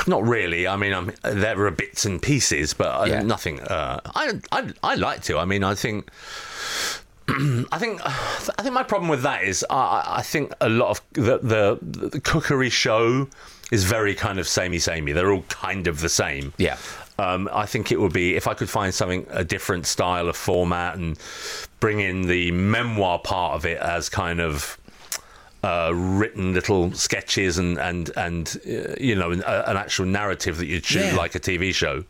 not really. I mean, I'm, there are bits and pieces, but uh, Yeah. nothing. Uh, I, I I like to. I mean, I think. I think I think my problem with that is I, I think a lot of the, the the cookery show is very kind of samey samey. They're all kind of the same. Yeah. Um, I think it would be if I could find something a different style of format and bring in the memoir part of it as kind of uh, written little sketches and and and uh, you know an, uh, an actual narrative that you'd shoot Yeah. like a TV show.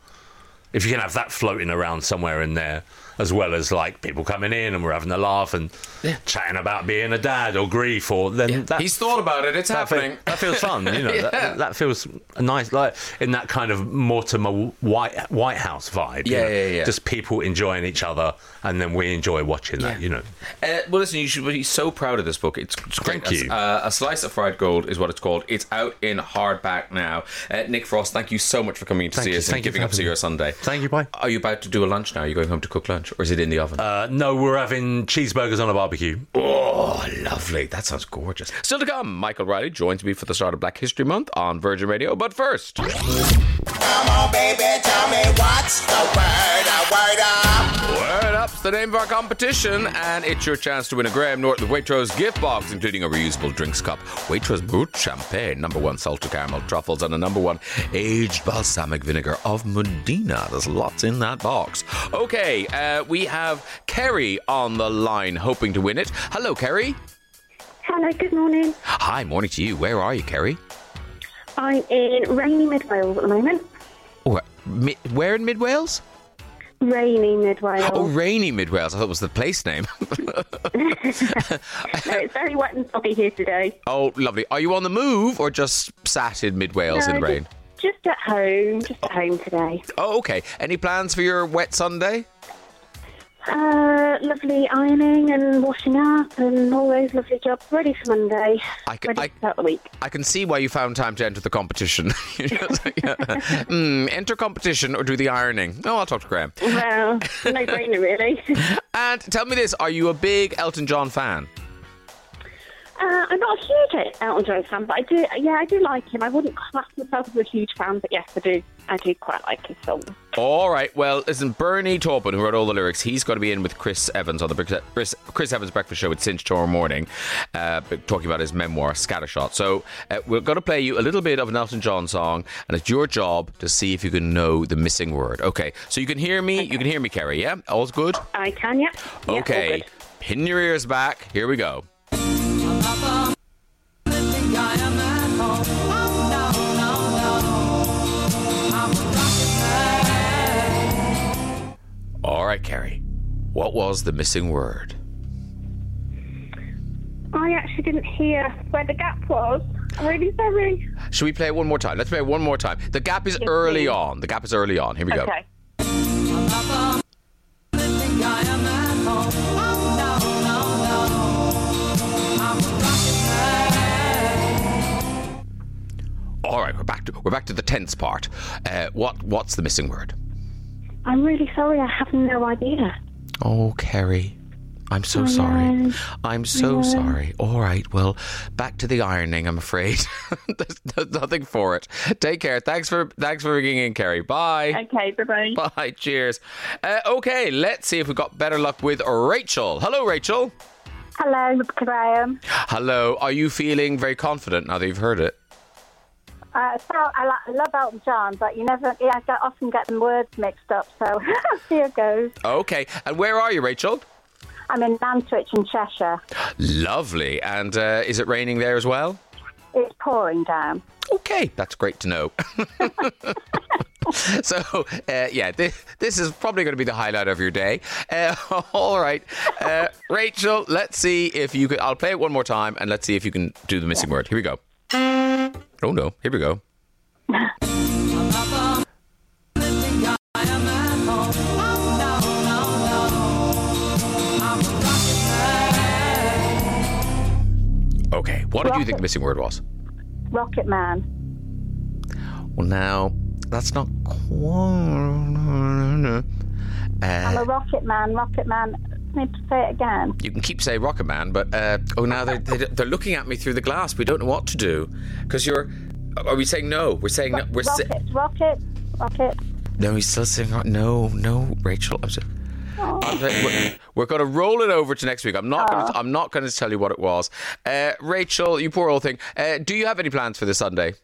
If you can have that floating around somewhere in there, as well as like people coming in and we're having a laugh and Yeah. chatting about being a dad or grief, or then that, He's thought about it. It's that, happening. that feels fun, you know. Yeah. that, that feels nice, like in that kind of Mortimer White Whitehouse vibe. you Yeah, know. yeah, yeah. Just people enjoying each other, and then we enjoy watching that. You know. Uh, well, listen, you should be so proud of this book. It's, it's great. Thank you. Uh, a Slice of Fried Gold is what it's called. It's out in hardback now. Uh, Nick Frost, thank you so much for coming to Thank see you. us Thank and you giving up to your Sunday. Thank you. Bye. Are you about to do a lunch now? Are you going home to cook lunch? Or is it in the oven? Uh, no, we're having cheeseburgers on a barbecue. oh, Oh, lovely. That sounds gorgeous. Still to come, Mykaell Riley joins me for the start of Black History Month on Virgin Radio. But first, Come on, baby, tell me what's the word, a word up. Word Up's the name of our competition, and it's your chance to win a Graham Norton Waitrose gift box, including a reusable drinks cup, Waitrose Brut Champagne, number one salted caramel truffles, and a number one aged balsamic vinegar of Modena. There's lots in that box. Okay, uh, Uh, we have Kerry on the line, hoping to win it. Hello, Kerry. Hello, good morning. Hi, morning to you. Where are you, Kerry? I'm in rainy Mid Wales at the moment. Oh, uh, mi- where in Mid Wales? Rainy Mid Wales. Oh, rainy Mid Wales. I thought it was the place name. No, it's very wet and soggy here today. oh, lovely. Are you on the move or just sat in Mid Wales in the rain? Just, just at home, just at home today. Oh, okay. Any plans for your wet Sunday? Uh, lovely ironing and washing up and all those lovely jobs ready for Monday. I can- ready I- the week. I can see why you found time to enter the competition. mm, enter competition or do the ironing? Oh, I'll talk to Graham. Well, no brainer really. And tell me this: Are you a big Elton John fan? Uh, I'm not a huge Elton John fan, but I do. Yeah, I do like him. I wouldn't class myself as a huge fan, but yes, I do. I do quite like his songs. All right. Well, listen, Bernie Taupin, who wrote all the lyrics, he's going to be in with Chris Evans on the Chris, Chris Evans Breakfast Show with Cinch tomorrow morning, uh, talking about his memoir, Scattershot. So uh, we're going to play you a little bit of an Elton John song, and it's your job to see if you can know the missing word. Okay. So you can hear me. You can hear me, Kerry. Yeah. All's good. I can, yeah. Yeah, Okay. good. Pin your ears back. Here we go. All right, Kerry. What was the missing word? I actually didn't hear where the gap was. I'm really sorry. Should we play it one more time? Let's play it one more time. The gap is Yes, early please. on. The gap is early on. Here we go. Okay. All right, we're back to we're back to the tense part. Uh, what what's the missing word? I'm really sorry. I have no idea. Oh, Kerry. I'm so I sorry. know. I'm so know. sorry. All right, well, back to the ironing. I'm afraid there's, there's nothing for it. Take care. Thanks for thanks for ringing in, Kerry. Bye. Okay, bye bye. Bye. Cheers. Uh, okay, let's see if we've got better luck with Rachel. Hello, Rachel. Hello, Graham. Hello. Are you feeling very confident now that you've heard it? Uh, so I, I love Elton John, but you never, yeah, I get, often get the words mixed up. So here goes. Okay. And where are you, Rachel? I'm in Nantwich in Cheshire. Lovely. And uh, is it raining there as well? It's pouring down. Okay, that's great to know. so, uh, yeah, this, this is probably going to be the highlight of your day. Uh, all right, uh, Rachel, let's see if you could. I'll play it one more time and let's see if you can do the missing word. Here we go. Oh no, here we go. Okay, what did you think the missing word was? Rocket Man. Well, now that's not quite. I'm Uh, a Rocket Man. Rocket Man. Need to say it again. you can keep saying Rocket Man, but uh, oh, now they're, they're they're looking at me through the glass. We don't know what to do because you're. Are we saying no? We're saying no. We're Rocket, rocket, rocket. no. He's still saying no, no, Rachel. I'm, so- I'm saying- we're, we're going to roll it over to next week. I'm not. Gonna, I'm not going to tell you what it was. Uh, Rachel, you poor old thing. Uh, do you have any plans for this Sunday?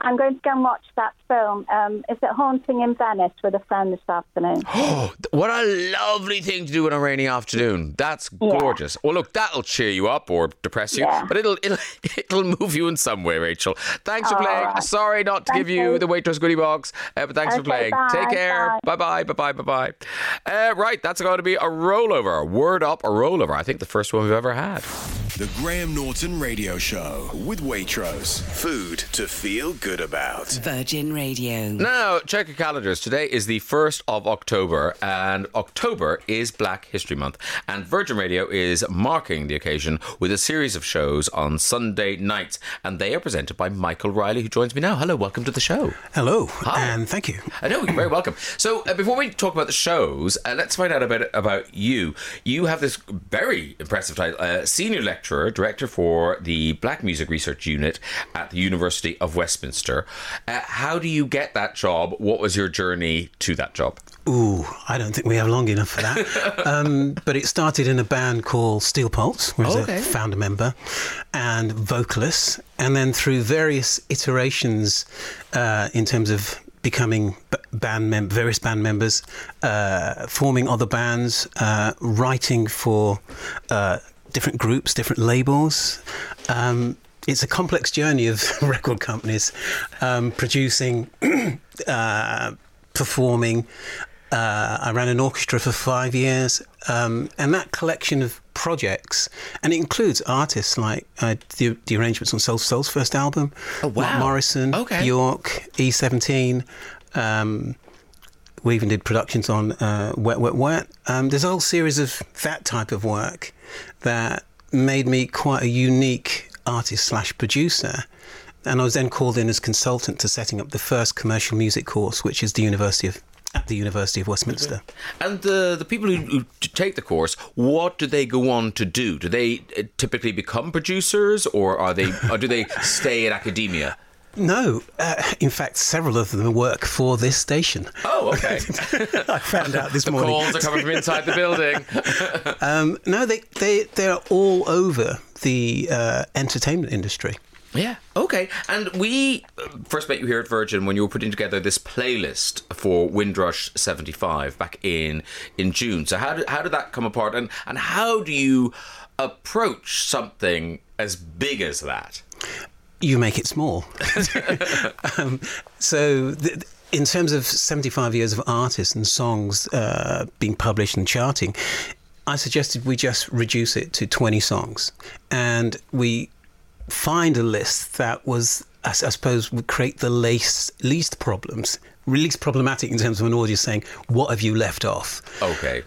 I'm going to go and watch that film. Um, is it Haunting in Venice with a friend this afternoon? What a lovely thing to do on a rainy afternoon. That's Yeah. gorgeous. Well, look, that'll cheer you up or depress you, Yeah. but it'll it'll it'll move you in some way, Rachel. Thanks for playing. right. Sorry not to Thank give you you. the Waitrose goodie box, uh, but thanks for playing. bye, Take care. Bye bye. Bye bye. Bye bye. Uh, right, that's going to be a rollover. Word up, a rollover. I think the first one we've ever had. The Graham Norton Radio Show with Waitrose. Food to feel good about. Virgin Radio. Now, check your calendars. Today is the 1st of October, and October is Black History Month. And Virgin Radio is marking the occasion with a series of shows on Sunday nights. And they are presented by Mykaell Riley, who joins me now. Hello, welcome to the show. Hello, Hi. and thank you. I know, you're very welcome. So, uh, before we talk about the shows, uh, let's find out a bit about you. You have this very impressive title uh, Senior Lecturer, Director for the Black Music Research Unit at the University of Westminster. Uh, how do you get that job? What was your journey to that job? Ooh, I don't think we have long enough for that. um, but it started in a band called Steel Pulse, where I was Okay. a founder member and vocalist. And then through various iterations uh, in terms of becoming band mem- various band members, uh, forming other bands, uh, writing for uh, different groups, different labels. Um, it's a complex journey of record companies um, producing, uh, performing. Uh, I ran an orchestra for five years, um, and that collection of projects, and it includes artists like uh, the, the arrangements on Soul Soul's first album, Oh, wow. Mark Morrison, Okay. York, E17. Um, we even did productions on uh, Wet Wet Wet. Um, there's a whole series of that type of work that made me quite a unique artist slash producer. And I was then called in as consultant to setting up the first commercial music course, which is the University of at the University of Westminster. And the, the people who, who take the course, what do they go on to do? Do they uh, typically become producers, or are they, or do they stay in academia? No, uh, in fact, several of them work for this station. Oh, okay. I found out this the morning. calls are coming from inside the building. Um, no, they they they're all over the uh, entertainment industry. Yeah. Okay. And we uh, first met you here at Virgin when you were putting together this playlist for Windrush 75 back in in June. So how did how did that come apart and and how do you approach something as big as that? You make it small. um, so. Th- in terms of 75 years of artists and songs uh, being published and charting, I suggested we just reduce it to 20 songs. And we find a list that was, I suppose, would create the least, least problems, least problematic in terms of an audience saying, What have you left off? Okay.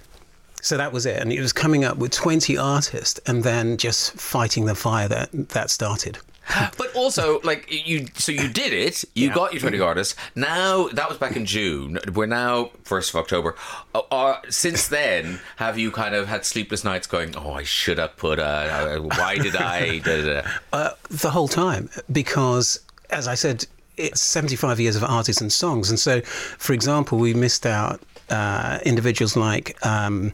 So that was it. And it was coming up with 20 artists and then just fighting the fire that, that started. But also, like you, so you did it. You got your twenty artists. Now that was back in June. We're now first of October. Uh, uh, since then, have you kind of had sleepless nights, going, "Oh, I should have put a. Uh, why did I?" Da, da, da. Uh, the whole time because, as I said, it's 75 years of artists and songs, and so, for example, we missed out uh, individuals like um,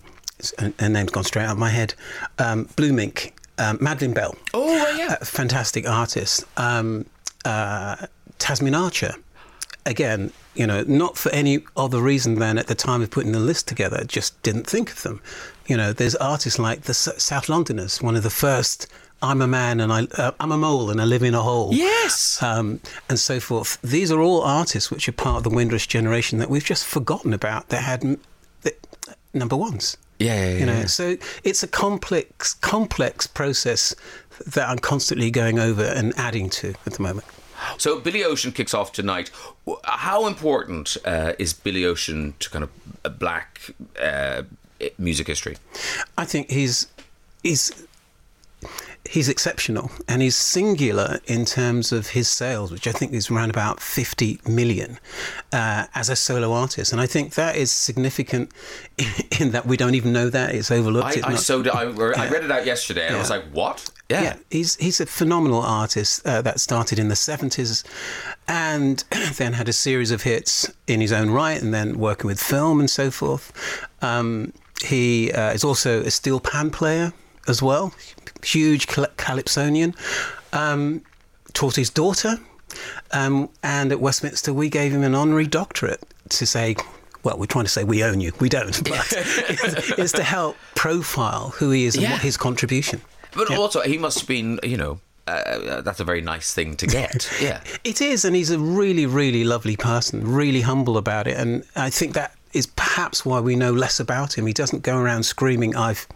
a name's gone straight out of my head, um, Blue Mink, um, Madeline Bell, Oh, yeah. a fantastic artist, um, uh, Tasmin Archer. Again, you know, not for any other reason than at the time of putting the list together, just didn't think of them. You know, there's artists like the S- Southlanders, one of the first. I'm a man and I, uh, I'm a mole and I live in a hole. Yes. Um, and so forth. These are all artists which are part of the Windrush generation that we've just forgotten about. That had that, number ones. Yeah, yeah, You know, yeah. so it's a complex, complex process that I'm constantly going over and adding to at the moment. So Billy Ocean kicks off tonight. How important uh, is Billy Ocean to kind of uh, black uh, music history? I think he's he's he's exceptional and he's singular in terms of his sales, which I think is around about 50 million uh, as a solo artist. And I think that is significant in, in that we don't even know that it's overlooked. I, I not- so did, I, I read it out yesterday, and I was like, "What?" Yeah. he's he's a phenomenal artist uh, that started in the seventies, and then had a series of hits in his own right, and then working with film and so forth. Um, he uh, is also a steel pan player as well, huge cal- calypsonian. Um, taught his daughter, um, and at Westminster we gave him an honorary doctorate to say. Well, we're trying to say we own you. We don't, but it's, it's to help profile who he is and Yeah. what his contribution. But Yeah. also, he must have been, you know, uh, that's a very nice thing to get. yeah. It is, and he's a really, really lovely person, really humble about it. And I think that is perhaps why we know less about him. He doesn't go around screaming, I've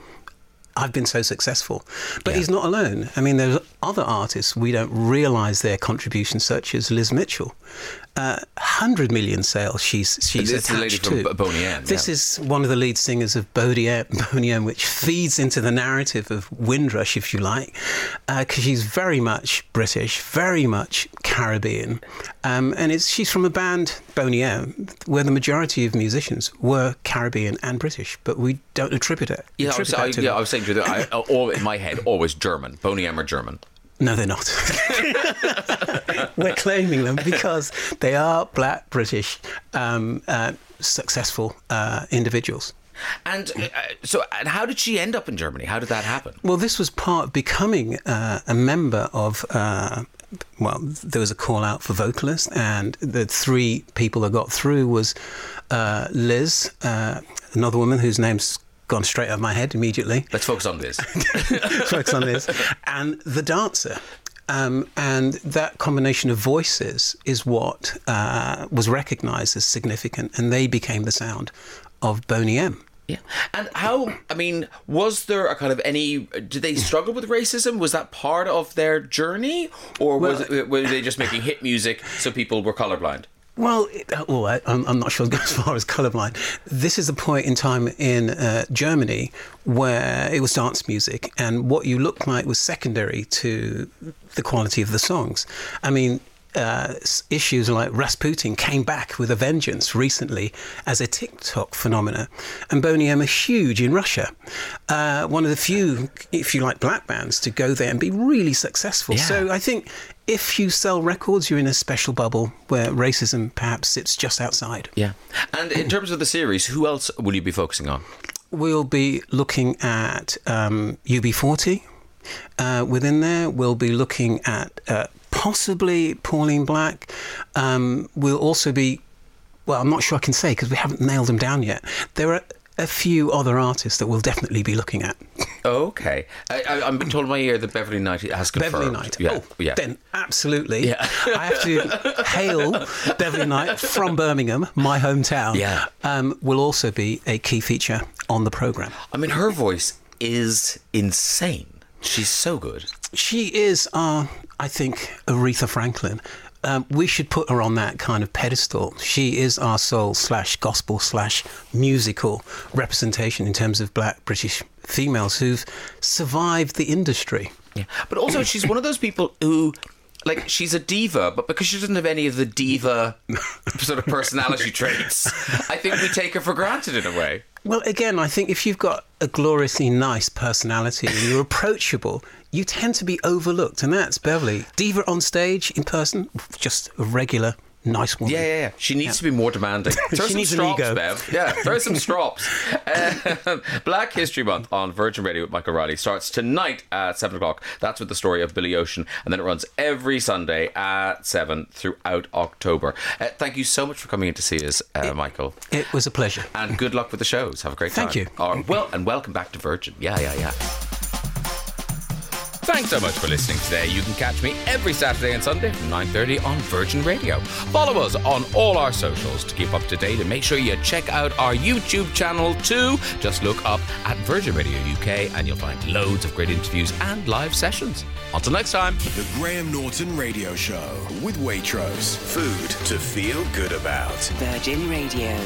I've been so successful. But he's not alone. I mean, there's other artists we don't realise their contribution, such as Liz Mitchell. Uh, 100 million sales she's she's This is the lady attached from to. Boney M, This yeah. is one of the lead singers of Boney M, Boney M, which feeds into the narrative of Windrush, if you like, because she's very much British, very much Caribbean, um, and it's she's from a band Boney M, where the majority of musicians were Caribbean and British, but we don't attribute it. Yeah, I was, I, yeah. I was saying to you that I, uh, all in my head, always German. Boney M are German. No, they're not. We're claiming them because they are black British um, uh, successful uh, individuals. And uh, so, and how did she end up in Germany? How did that happen? Well, this was part of becoming uh, a member of. Uh, well, there was a call out for vocalists, and the three people that got through was uh, Liz, uh, another woman whose name's gone straight out of my head immediately. Let's focus on this. focus on this, and the dancer. Um, and that combination of voices is what uh, was recognised as significant, and they became the sound of Boney M. Yeah. And how, I mean, was there a kind of any, did they struggle with racism? Was that part of their journey? Or was it, were they just making hit music so people were colorblind? Well, it, oh, I, I'm, I'm not sure as far as colorblind. This is a point in time in uh, Germany where it was dance music, and what you looked like was secondary to the quality of the songs. I mean, uh, issues like Rasputin came back with a vengeance recently as a TikTok phenomena, and Boney M are huge in Russia. Uh, one of the few, if you like, black bands to go there and be really successful. Yeah. So I think if you sell records, you're in a special bubble where racism perhaps sits just outside. Yeah. And in terms of the series, who else will you be focusing on? We'll be looking at um, UB40 uh, within there. We'll be looking at uh, possibly Pauline Black. Um, we'll also be, well, I'm not sure I can say because we haven't nailed them down yet. There are a few other artists that we'll definitely be looking at. Okay. I, I, I'm told in my ear that Beverley Knight has confirmed. Beverley Knight. Yeah. Oh, yeah. then absolutely. Yeah. I have to hail Beverley Knight from Birmingham, my hometown. Yeah. Um, will also be a key feature on the programme. I mean, her voice is insane. She's so good. She is our, I think, Aretha Franklin. Um, we should put her on that kind of pedestal. She is our soul slash gospel slash musical representation in terms of black British females who've survived the industry. Yeah. But also, she's one of those people who. Like she's a diva, but because she doesn't have any of the diva sort of personality traits, I think we take her for granted in a way. Well, again, I think if you've got a gloriously nice personality and you're approachable, you tend to be overlooked, and that's Beverley. Diva on stage, in person, just a regular nice woman. Yeah, yeah, yeah. She needs to be more demanding. Throw She some needs an strops, ego. Bev. Yeah, throw some strops. Um, Black History Month on Virgin Radio with Mykaell Riley starts tonight at 7 o'clock. That's with the story of Billy Ocean. And then it runs every Sunday at 7 throughout October. Uh, thank you so much for coming in to see us, uh, Mykaell. It was a pleasure. And good luck with the shows. Have a great time. Thank you. Or, well, and welcome back to Virgin. Yeah, yeah, yeah. Thanks so much for listening today. You can catch me every Saturday and Sunday from 9.30 on Virgin Radio. Follow us on all our socials to keep up to date and make sure you check out our YouTube channel too. Just look up at Virgin Radio UK and you'll find loads of great interviews and live sessions. Until next time. The Graham Norton Radio Show with Waitrose. Food to feel good about. Virgin Radio.